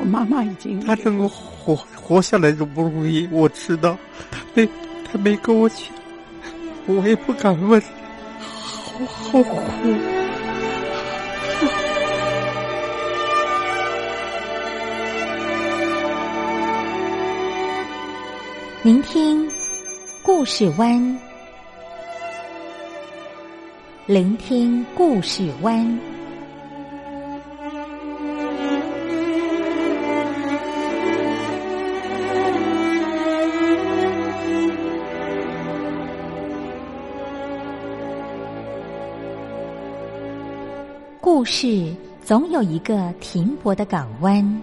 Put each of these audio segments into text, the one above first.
我妈妈已经她能够活活下来都不容易，我知道。她没她没跟我讲，我也不敢问，好好苦。聆听故事湾，聆听故事湾。故事总有一个停泊的港湾。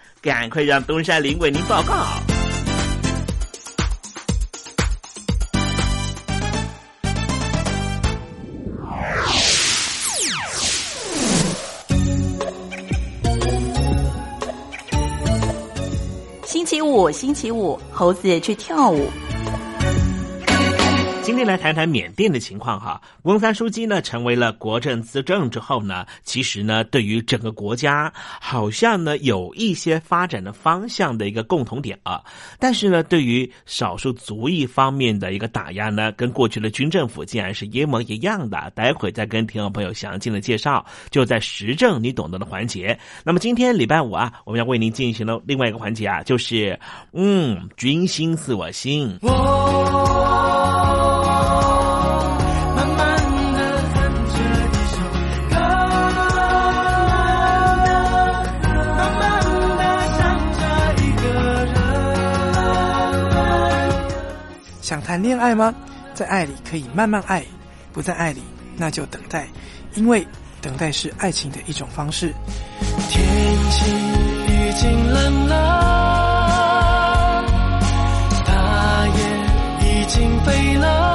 赶快让东山林为您报告。星期五，星期五，猴子去跳舞。先来谈谈缅甸的情况哈。翁三书记呢成为了国政资政之后呢，其实呢对于整个国家好像呢有一些发展的方向的一个共同点啊。但是呢，对于少数族裔方面的一个打压呢，跟过去的军政府竟然是一模一样的。待会再跟听众朋友详尽的介绍，就在时政你懂得的环节。那么今天礼拜五啊，我们要为您进行的另外一个环节啊，就是嗯，军心似我心。谈恋爱吗？在爱里可以慢慢爱，不在爱里那就等待，因为等待是爱情的一种方式。天气已经冷了，大雁已经飞了，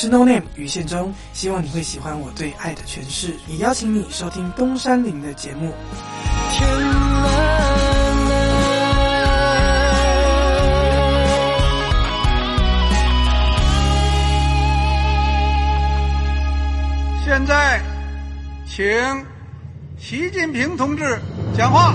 是 No Name 于宪忠，希望你会喜欢我对爱的诠释，也邀请你收听东山林的节目。天蓝现在，请习近平同志讲话。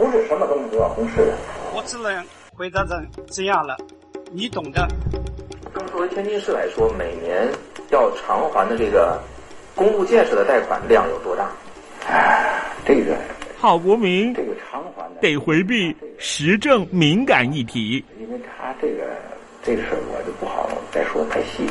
不是什么东西都要公示的。我只能回答成这样了，你懂的。那么作为天津市来说，每年要偿还的这个公路建设的贷款量有多大？哎，这个郝国民这个偿还的得回避时政敏感议题。因为他这个这个事儿我就不好再说太细。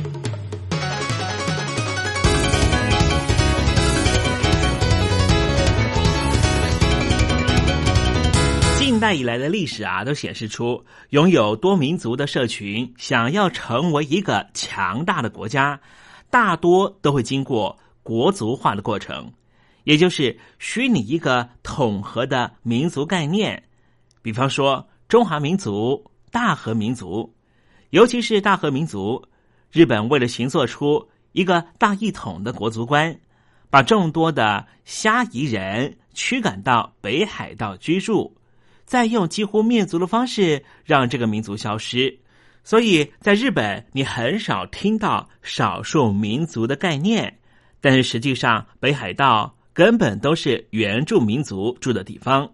近代以来的历史啊，都显示出拥有多民族的社群想要成为一个强大的国家，大多都会经过国族化的过程，也就是虚拟一个统合的民族概念。比方说中华民族、大和民族，尤其是大和民族，日本为了形塑出一个大一统的国族观，把众多的虾夷人驱赶到北海道居住，再用几乎灭族的方式让这个民族消失。所以在日本，你很少听到少数民族的概念，但是实际上北海道根本都是原住民族住的地方。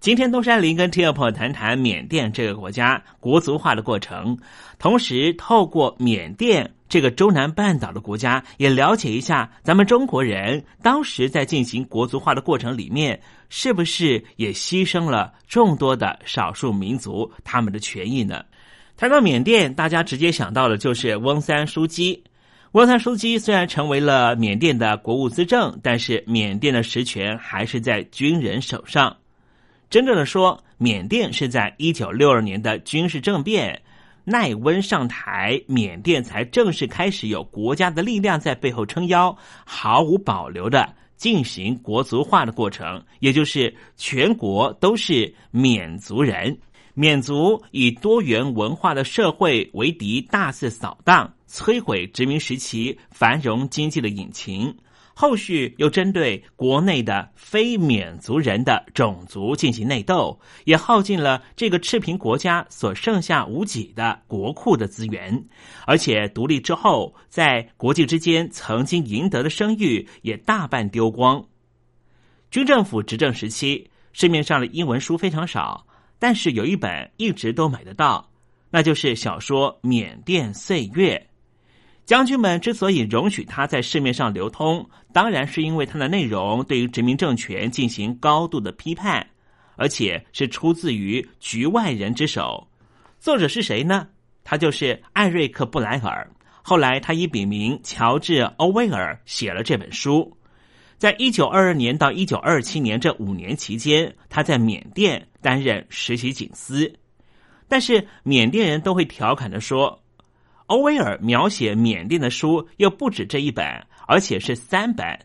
今天东山林跟 T 二朋友谈谈缅甸这个国家国族化的过程，同时透过缅甸这个中南半岛的国家，也了解一下咱们中国人当时在进行国族化的过程里面，是不是也牺牲了众多的少数民族他们的权益呢？谈到缅甸，大家直接想到的就是翁三书记。翁三书记虽然成为了缅甸的国务资政，但是缅甸的实权还是在军人手上。真正的说，缅甸是在一九六二年的军事政变，奈温上台，缅甸才正式开始有国家的力量在背后撑腰，毫无保留的进行国族化的过程，也就是全国都是缅族人，缅族以多元文化的社会为敌，大肆扫荡，摧毁殖民时期繁荣经济的引擎。后续又针对国内的非缅族人的种族进行内斗，也耗尽了这个赤贫国家所剩下无几的国库的资源，而且独立之后，在国际之间曾经赢得的声誉也大半丢光。军政府执政时期，市面上的英文书非常少，但是有一本一直都买得到，那就是小说《缅甸岁月》。将军们之所以容许它在市面上流通，当然是因为它的内容对于殖民政权进行高度的批判，而且是出自于局外人之手。作者是谁呢？他就是艾瑞克·布莱尔。后来他以笔名乔治·欧威尔写了这本书。在一九二二年到一九二七年这五年期间，他在缅甸担任实习警司。但是缅甸人都会调侃的说。欧威尔描写缅甸的书又不止这一本，而且是三本。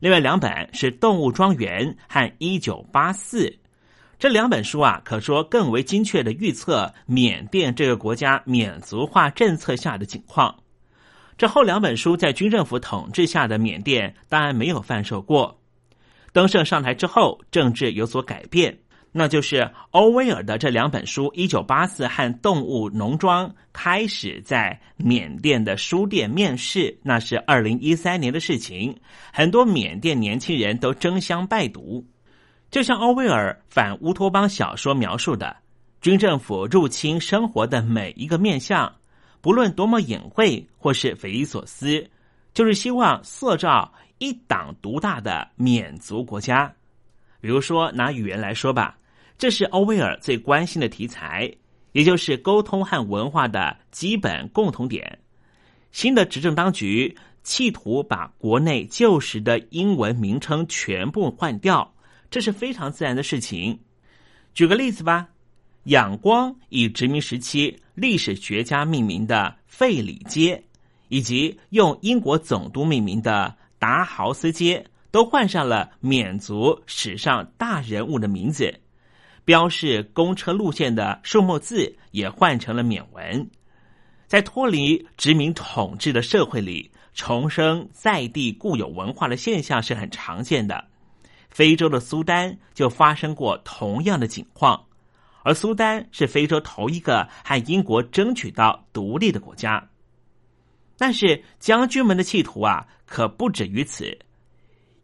另外两本是《动物庄园》和《一九八四》。这两本书啊，可说更为精确的预测缅甸这个国家缅族化政策下的情况。这后两本书在军政府统治下的缅甸当然没有贩售过。登盛上台之后，政治有所改变。那就是欧威尔的这两本书《一九八四》和《动物农庄》开始在缅甸的书店面世，那是二零一三年的事情。很多缅甸年轻人都争相拜读。就像欧威尔反乌托邦小说描述的，军政府入侵生活的每一个面相，不论多么隐晦或是匪夷所思，就是希望塑造一党独大的缅族国家。比如说，拿语言来说吧，这是欧威尔最关心的题材，也就是沟通和文化的基本共同点。新的执政当局企图把国内旧时的英文名称全部换掉，这是非常自然的事情。举个例子吧，仰光以殖民时期历史学家命名的费里街，以及用英国总督命名的达豪斯街。都换上了缅族史上大人物的名字，标示公车路线的数目字也换成了缅文。在脱离殖民统治的社会里，重生在地固有文化的现象是很常见的。非洲的苏丹就发生过同样的景况，而苏丹是非洲头一个和英国争取到独立的国家。但是将军们的企图啊，可不止于此。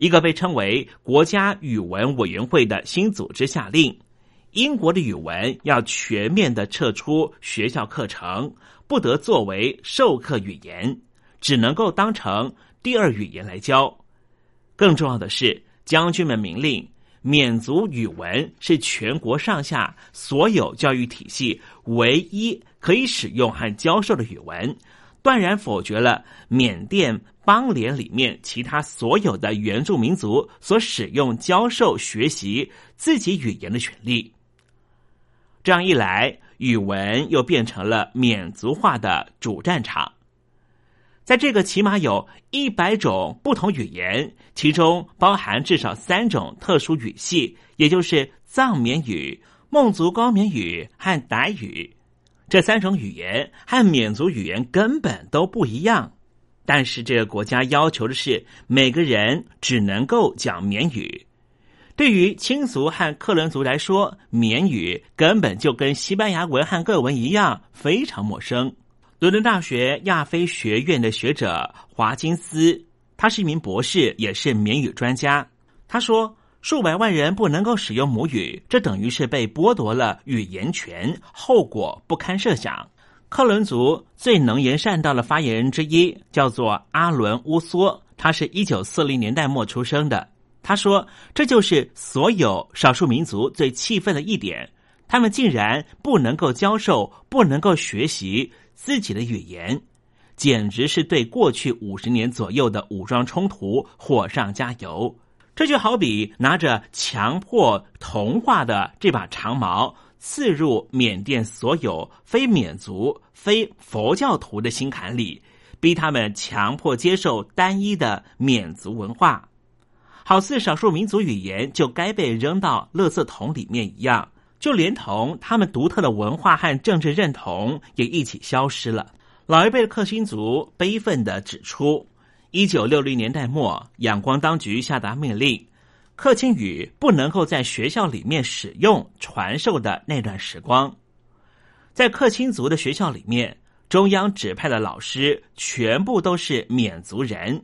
一个被称为国家语文委员会的新组织下令，英国的语文要全面的撤出学校课程，不得作为授课语言，只能够当成第二语言来教。更重要的是，将军们明令，缅族语文是全国上下所有教育体系唯一可以使用和教授的语文。断然否决了缅甸邦联里面其他所有的原住民族所使用、教授、学习自己语言的权利。这样一来，语文又变成了缅族化的主战场。在这个起码有一百种不同语言，其中包含至少三种特殊语系，也就是藏缅语、孟族高棉语和傣语。这三种语言和缅族语言根本都不一样。但是这个国家要求的是每个人只能够讲缅语。对于亲族和克伦族来说，缅语根本就跟西班牙文和各文一样非常陌生。伦敦大学亚非学院的学者华金斯，他是一名博士，也是缅语专家。他说，数百万人不能够使用母语，这等于是被剥夺了语言权，后果不堪设想。克伦族最能言善道的发言人之一叫做阿伦乌梭，他是一九四零年代末出生的。他说：“这就是所有少数民族最气愤的一点，他们竟然不能够教授，不能够学习自己的语言，简直是对过去五十年左右的武装冲突火上加油。这就好比拿着强迫同化的这把长矛，刺入缅甸所有非缅族、非佛教徒的心坎里，逼他们强迫接受单一的缅族文化。”好似少数民族语言就该被扔到垃圾桶里面一样，就连同他们独特的文化和政治认同也一起消失了。老一辈的克钦族悲愤的指出，一九六零年代末，仰光当局下达命令，克钦语不能够在学校里面使用传授的那段时光，在克钦族的学校里面，中央指派的老师全部都是缅族人。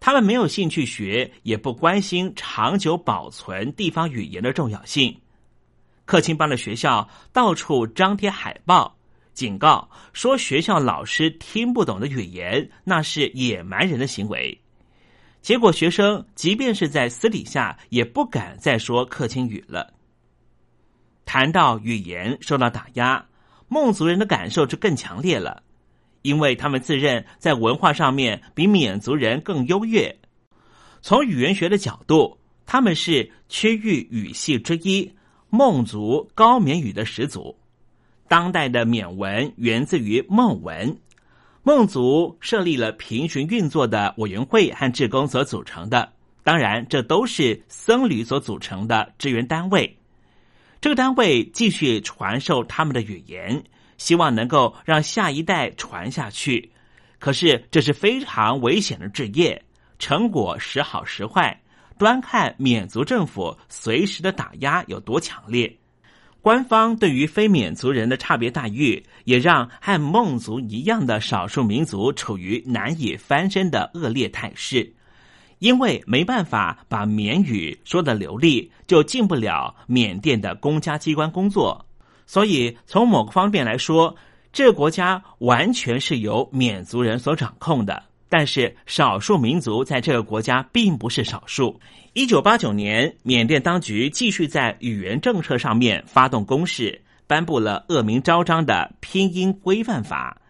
他们没有兴趣学，也不关心长久保存地方语言的重要性。克钦邦的学校到处张贴海报，警告说学校老师听不懂的语言那是野蛮人的行为。结果学生即便是在私底下，也不敢再说克钦语了。谈到语言受到打压，孟族人的感受就更强烈了。因为他们自认在文化上面比缅族人更优越，从语言学的角度，他们是区域语系之一——孟族高缅语的始祖。当代的缅文源自于孟文，孟族设立了平行运作的委员会和职工所组成的，当然这都是僧侣所组成的支援单位。这个单位继续传授他们的语言。希望能够让下一代传下去，可是这是非常危险的职业，成果时好时坏，端看缅族政府随时的打压有多强烈。官方对于非缅族人的差别待遇，也让和孟族一样的少数民族处于难以翻身的恶劣态势，因为没办法把缅语说的流利，就进不了缅甸的公家机关工作。所以，从某个方面来说，这个国家完全是由缅族人所掌控的。但是，少数民族在这个国家并不是少数。一九八九年，缅甸当局继续在语言政策上面发动攻势，颁布了恶名昭彰的拼音规范法。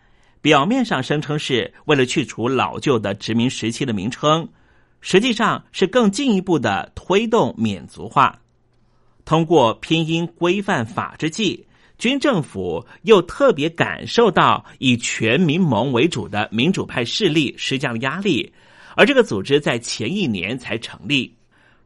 表面上声称是为了去除老旧的殖民时期的名称，实际上是更进一步的推动缅族化。通过拼音规范法之际。军政府又特别感受到以全民盟为主的民主派势力施加了压力，而这个组织在前一年才成立。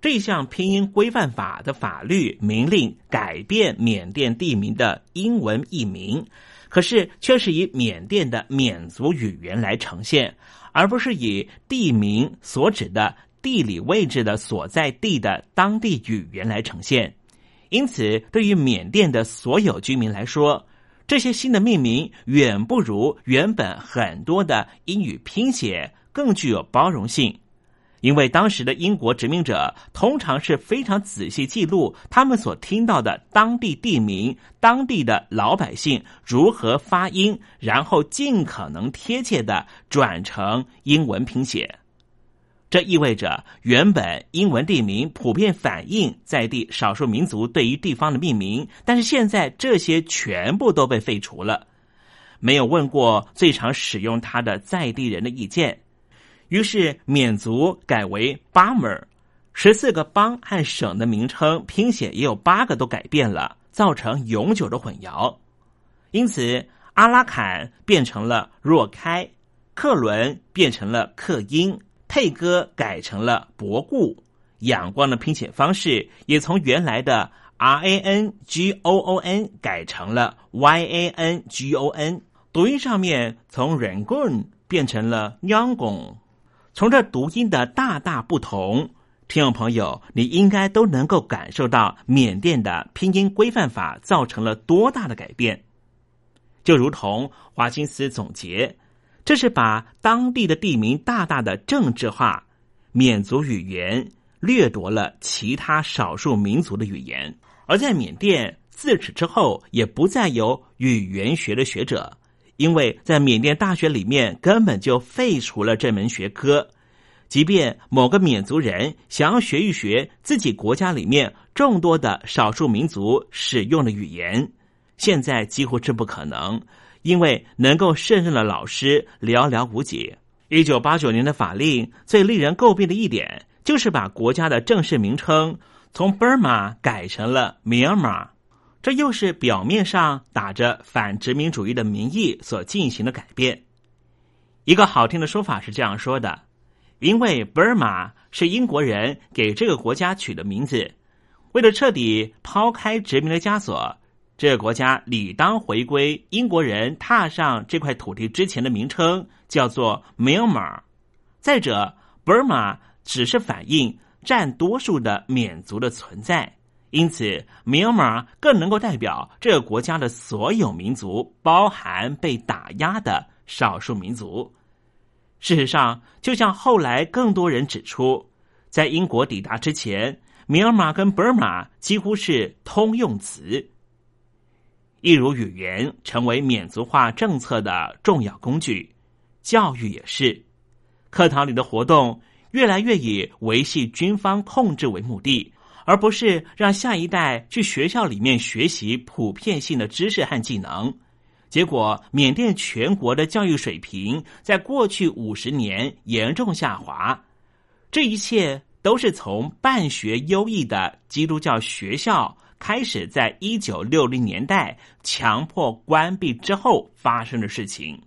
这项拼音规范法的法律明令改变缅甸地名的英文译名，可是却是以缅甸的缅族语言来呈现，而不是以地名所指的地理位置的所在地的当地语言来呈现。因此，对于缅甸的所有居民来说，这些新的命名远不如原本很多的英语拼写更具有包容性。因为当时的英国殖民者通常是非常仔细记录他们所听到的当地地名、当地的老百姓如何发音，然后尽可能贴切的转成英文拼写。这意味着，原本英文地名普遍反映在地少数民族对于地方的命名，但是现在这些全部都被废除了，没有问过最常使用它的在地人的意见。于是缅族改为巴门，十四个邦和省的名称拼写也有八个都改变了，造成永久的混淆。因此，阿拉坎变成了若开，克伦变成了克英。佩哥改成了博固，仰光的拼写方式也从原来的 R A N G O O N 改成了 Y A N G O N，读音上面从 Rangoon 变成了央拱。从这读音的大大不同，听众朋友，你应该都能够感受到缅甸的拼音规范法造成了多大的改变。就如同华金斯总结，这是把当地的地名大大的政治化，缅族语言掠夺了其他少数民族的语言，而在缅甸自此之后也不再有语言学的学者。因为在缅甸大学里面根本就废除了这门学科，即便某个缅族人想要学一学自己国家里面众多的少数民族使用的语言，现在几乎是不可能，因为能够胜任的老师寥寥无几。一九八九年的法令最令人诟病的一点，就是把国家的正式名称从 Burma 改成了 Myanmar。这又是表面上打着反殖民主义的名义所进行的改变。一个好听的说法是这样说的：，因为 Burma 是英国人给这个国家取的名字，为了彻底抛开殖民的枷锁，这个国家理当回归英国人踏上这块土地之前的名称，叫做 Myanmar。再者，Burma 只是反映占多数的缅族的存在。因此，缅甸更能够代表这个国家的所有民族，包含被打压的少数民族。事实上，就像后来更多人指出，在英国抵达之前，缅甸跟 Burma 几乎是通用词。一如语言成为缅族化政策的重要工具，教育也是。课堂里的活动越来越以维系军方控制为目的。而不是让下一代去学校里面学习普遍性的知识和技能，结果缅甸全国的教育水平在过去五十年严重下滑。这一切都是从办学优异的基督教学校开始，在一九六零年代强迫关闭之后发生的事情。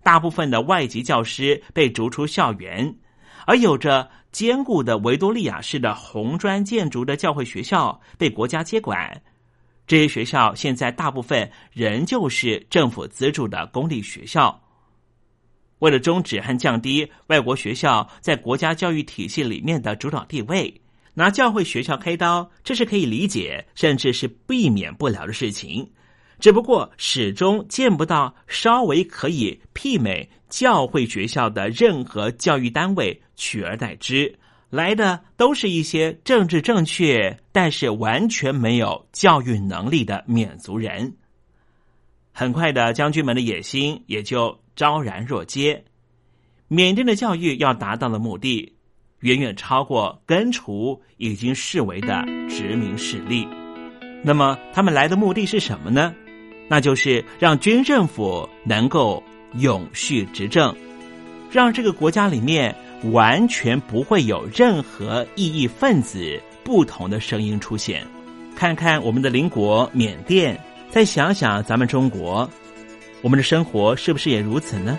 大部分的外籍教师被逐出校园，而有着。坚固的维多利亚式的红砖建筑的教会学校被国家接管，这些学校现在大部分仍旧是政府资助的公立学校。为了终止和降低外国学校在国家教育体系里面的主导地位，拿教会学校开刀，这是可以理解，甚至是避免不了的事情。只不过始终见不到稍微可以媲美教会学校的任何教育单位取而代之，来的都是一些政治正确但是完全没有教育能力的缅族人。很快的，将军们的野心也就昭然若揭。缅甸的教育要达到的目的，远远超过根除已经视为的殖民势力。那么，他们来的目的是什么呢？那就是让军政府能够永续执政，让这个国家里面完全不会有任何异议分子、不同的声音出现。看看我们的邻国缅甸，再想想咱们中国，我们的生活是不是也如此呢？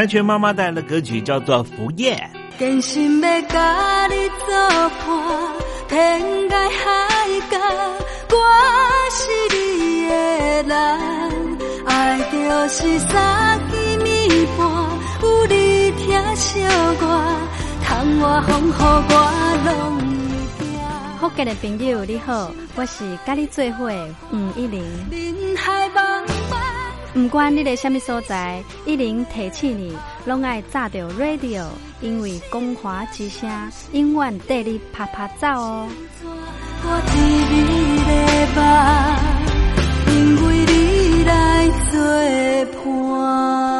南拳妈妈带来的歌曲叫做《福叶》。真心要甲你作伴，天涯海角，我是你的人。爱就是三更暝半，有你疼惜我，窗外风雨我拢会惊。福建的朋友你好，我是甲你做伙的吴一玲。人海唔管你在什么所在，一零提起你，拢爱炸掉 radio，因为光华之声永远带你啪啪走哦。因为你来作伴。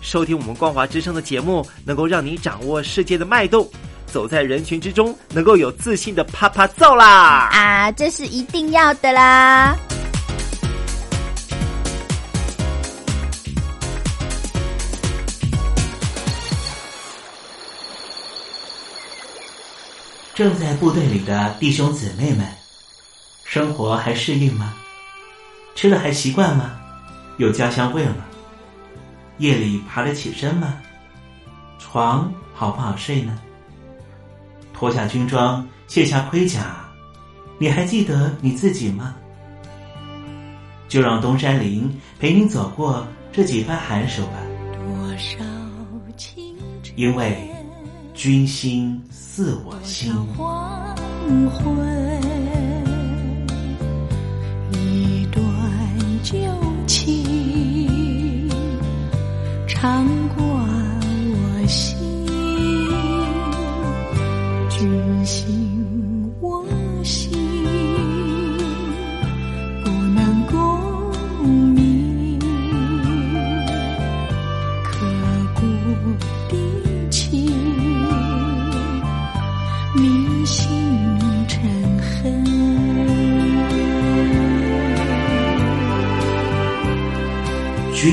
收听我们光华之声的节目，能够让你掌握世界的脉动，走在人群之中，能够有自信的啪啪揍啦！啊，这是一定要的啦！正在部队里的弟兄姊妹们，生活还适应吗？吃的还习惯吗？有家乡味吗？夜里爬得起身吗？床好不好睡呢？脱下军装，卸下盔甲，你还记得你自己吗？就让东山林陪你走过这几番寒暑吧。因为君心似我心。黄昏，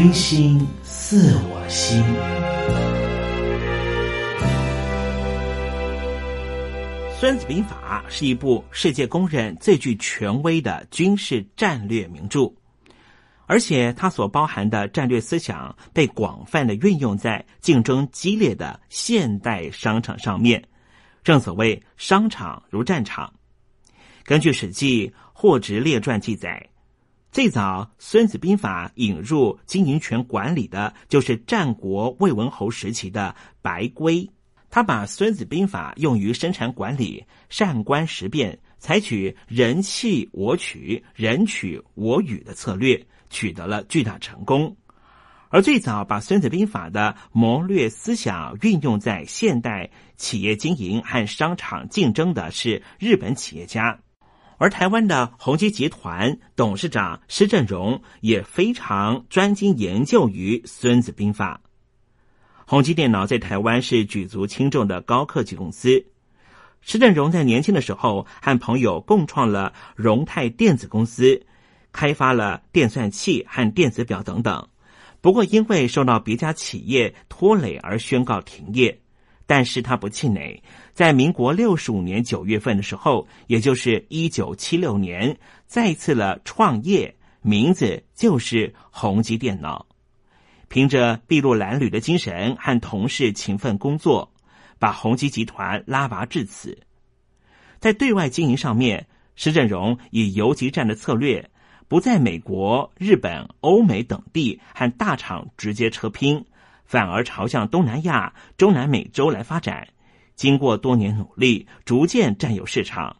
君心似我心。《孙子兵法》是一部世界公认最具权威的军事战略名著，而且它所包含的战略思想被广泛的运用在竞争激烈的现代商场上面。正所谓“商场如战场”。根据《史记·霍职列传》记载，最早《孙子兵法》引入经营权管理的，就是战国魏文侯时期的白圭。他把《孙子兵法》用于生产管理，善观时变，采取人弃我取、人取我予的策略，取得了巨大成功。而最早把《孙子兵法》的谋略思想运用在现代企业经营和商场竞争的是日本企业家，而台湾的宏基集团董事长施正荣也非常专精研究于《孙子兵法》。宏基电脑在台湾是举足轻重的高科技公司，施正荣在年轻的时候和朋友共创了荣泰电子公司，开发了电算器和电子表等等。不过，因为受到别家企业拖累而宣告停业。但是他不气馁，在民国六十五年九月份的时候，也就是一九七六年，再次了创业，名字就是宏基电脑。凭着筚路蓝缕的精神和同事勤奋工作，把宏基集团拉拔至此。在对外经营上面，施振荣以游击战的策略，不在美国、日本、欧美等地和大厂直接车拼。反而朝向东南亚、中南美洲来发展。经过多年努力，逐渐占有市场，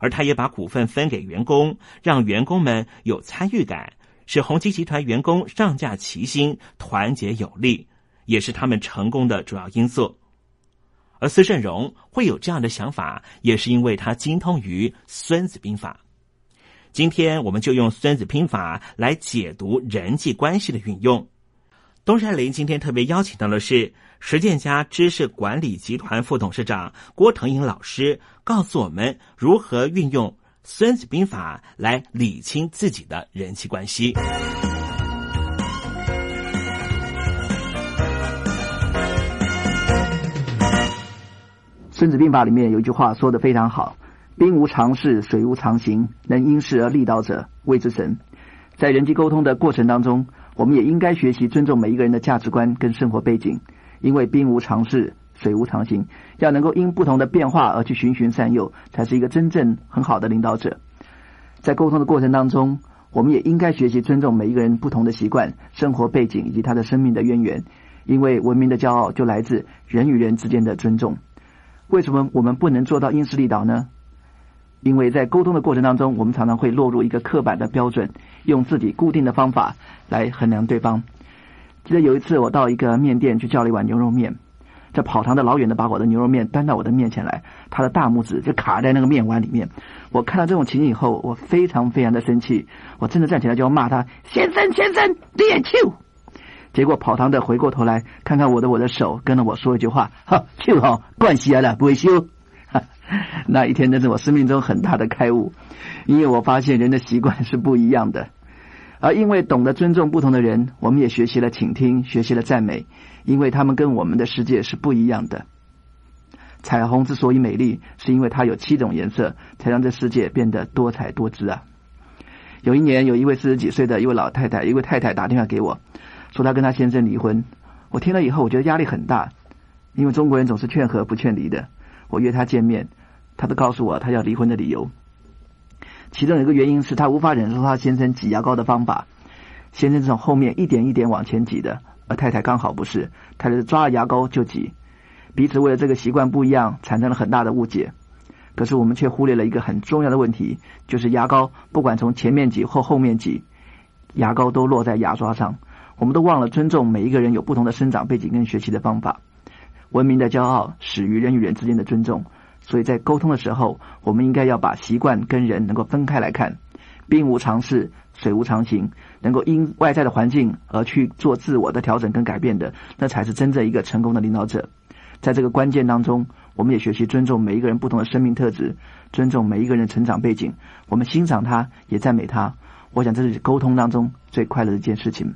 而他也把股份分给员工，让员工们有参与感，使宏基集团员工上下齐心、团结有力，也是他们成功的主要因素。而司胜荣会有这样的想法，也是因为他精通于《孙子兵法》。今天我们就用《孙子兵法》来解读人际关系的运用。东山林今天特别邀请到的是实践家知识管理集团副董事长郭腾英老师，告诉我们如何运用《孙子兵法》来理清自己的人际关系。《孙子兵法》里面有一句话说的非常好：“兵无常势，水无常形，能因势而利导者，谓之神。”在人际沟通的过程当中。我们也应该学习尊重每一个人的价值观跟生活背景，因为兵无常势，水无常形，要能够因不同的变化而去循循善诱，才是一个真正很好的领导者。在沟通的过程当中，我们也应该学习尊重每一个人不同的习惯、生活背景以及他的生命的渊源，因为文明的骄傲就来自人与人之间的尊重。为什么我们不能做到因势利导呢？因为在沟通的过程当中，我们常常会落入一个刻板的标准，用自己固定的方法来衡量对方。记得有一次，我到一个面店去叫了一碗牛肉面，这跑堂的老远的把我的牛肉面端到我的面前来，他的大拇指就卡在那个面碗里面。我看到这种情景以后，我非常非常的生气，我真的站起来就要骂他：“先生，先生，脸臭！”结果跑堂的回过头来看看我的我的手，跟着我说一句话：“哈，臭哈，惯习了，不会修。” 那一天，真是我生命中很大的开悟，因为我发现人的习惯是不一样的，而因为懂得尊重不同的人，我们也学习了倾听，学习了赞美，因为他们跟我们的世界是不一样的。彩虹之所以美丽，是因为它有七种颜色，才让这世界变得多彩多姿啊！有一年，有一位四十几岁的一位老太太，一位太太打电话给我，说她跟她先生离婚。我听了以后，我觉得压力很大，因为中国人总是劝和不劝离的。我约他见面。他都告诉我他要离婚的理由，其中有一个原因是他无法忍受他先生挤牙膏的方法。先生是从后面一点一点往前挤的，而太太刚好不是，太太是抓了牙膏就挤。彼此为了这个习惯不一样，产生了很大的误解。可是我们却忽略了一个很重要的问题，就是牙膏不管从前面挤或后面挤，牙膏都落在牙刷上。我们都忘了尊重每一个人有不同的生长背景跟学习的方法。文明的骄傲始于人与人之间的尊重。所以在沟通的时候，我们应该要把习惯跟人能够分开来看。兵无常势，水无常形，能够因外在的环境而去做自我的调整跟改变的，那才是真正一个成功的领导者。在这个关键当中，我们也学习尊重每一个人不同的生命特质，尊重每一个人成长背景。我们欣赏他，也赞美他。我想这是沟通当中最快乐的一件事情。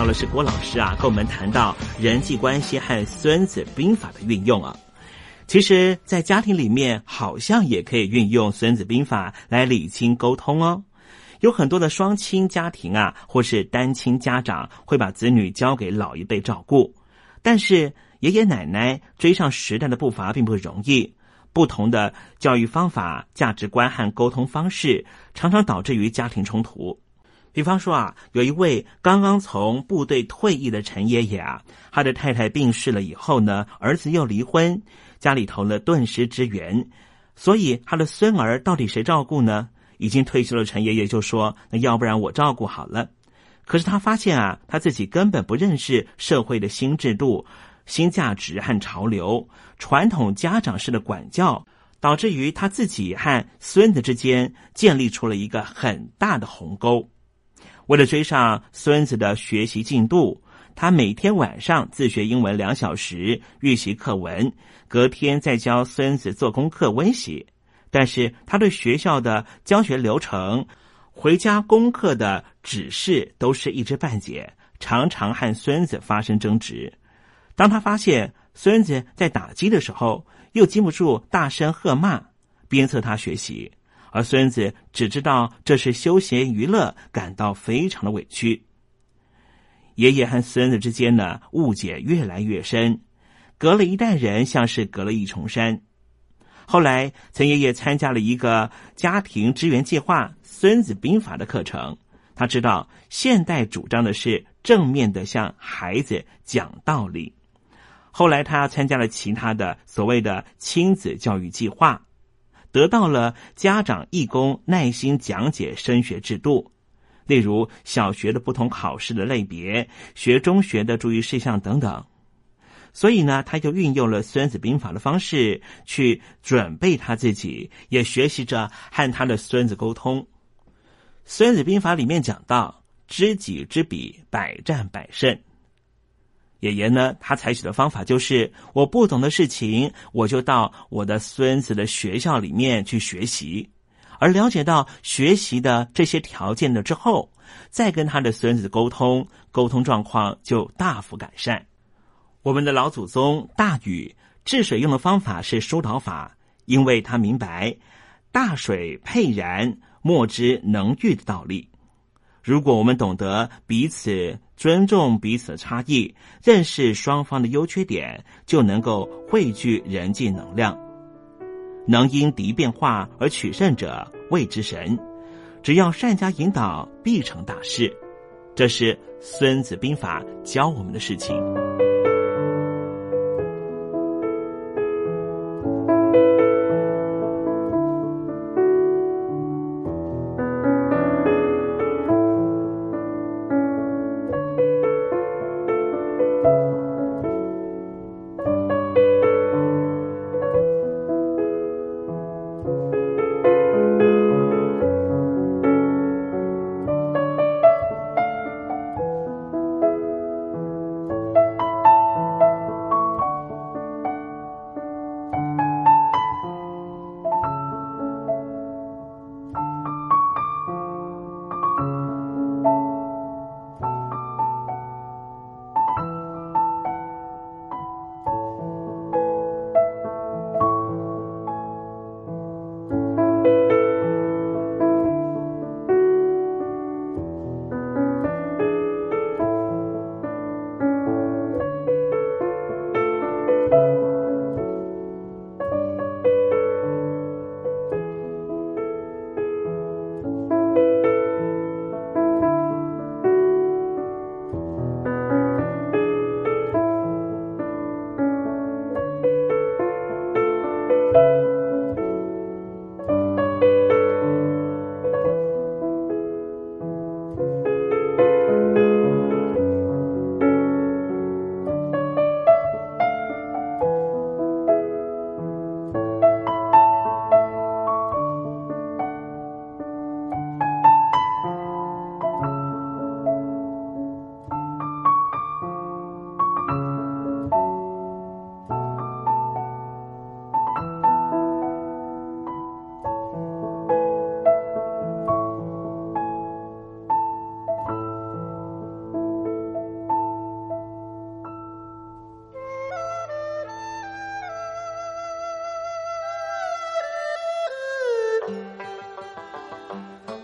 到的是郭老师啊，跟我们谈到人际关系和《孙子兵法》的运用啊。其实，在家庭里面，好像也可以运用《孙子兵法》来理清沟通哦。有很多的双亲家庭啊，或是单亲家长，会把子女交给老一辈照顾。但是，爷爷奶奶追上时代的步伐并不容易。不同的教育方法、价值观和沟通方式，常常导致于家庭冲突。比方说啊，有一位刚刚从部队退役的陈爷爷啊，他的太太病逝了以后呢，儿子又离婚。家里头呢顿时支援，所以他的孙儿到底谁照顾呢？已经退休的陈爷爷就说：“那要不然我照顾好了。”可是他发现啊，他自己根本不认识社会的新制度、新价值和潮流，传统家长式的管教，导致于他自己和孙子之间建立出了一个很大的鸿沟。为了追上孙子的学习进度。他每天晚上自学英文两小时，预习课文，隔天再教孙子做功课温习。但是他对学校的教学流程、回家功课的指示都是一知半解，常常和孙子发生争执。当他发现孙子在打击的时候，又禁不住大声喝骂，鞭策他学习，而孙子只知道这是休闲娱乐，感到非常的委屈。爷爷和孙子之间呢，误解越来越深，隔了一代人，像是隔了一重山。后来，陈爷爷参加了一个家庭支援计划《孙子兵法》的课程，他知道现代主张的是正面的向孩子讲道理。后来，他参加了其他的所谓的亲子教育计划，得到了家长义工耐心讲解升学制度。例如小学的不同考试的类别，学中学的注意事项等等，所以呢，他就运用了《孙子兵法》的方式去准备他自己，也学习着和他的孙子沟通。《孙子兵法》里面讲到：“知己知彼，百战百胜。”爷爷呢，他采取的方法就是：我不懂的事情，我就到我的孙子的学校里面去学习。而了解到学习的这些条件了之后，再跟他的孙子沟通，沟通状况就大幅改善。我们的老祖宗大禹治水用的方法是疏导法，因为他明白大水沛然，莫之能御的道理。如果我们懂得彼此尊重彼此的差异，认识双方的优缺点，就能够汇聚人际能量。能因敌变化而取胜者谓之神，只要善加引导，必成大事。这是《孙子兵法》教我们的事情。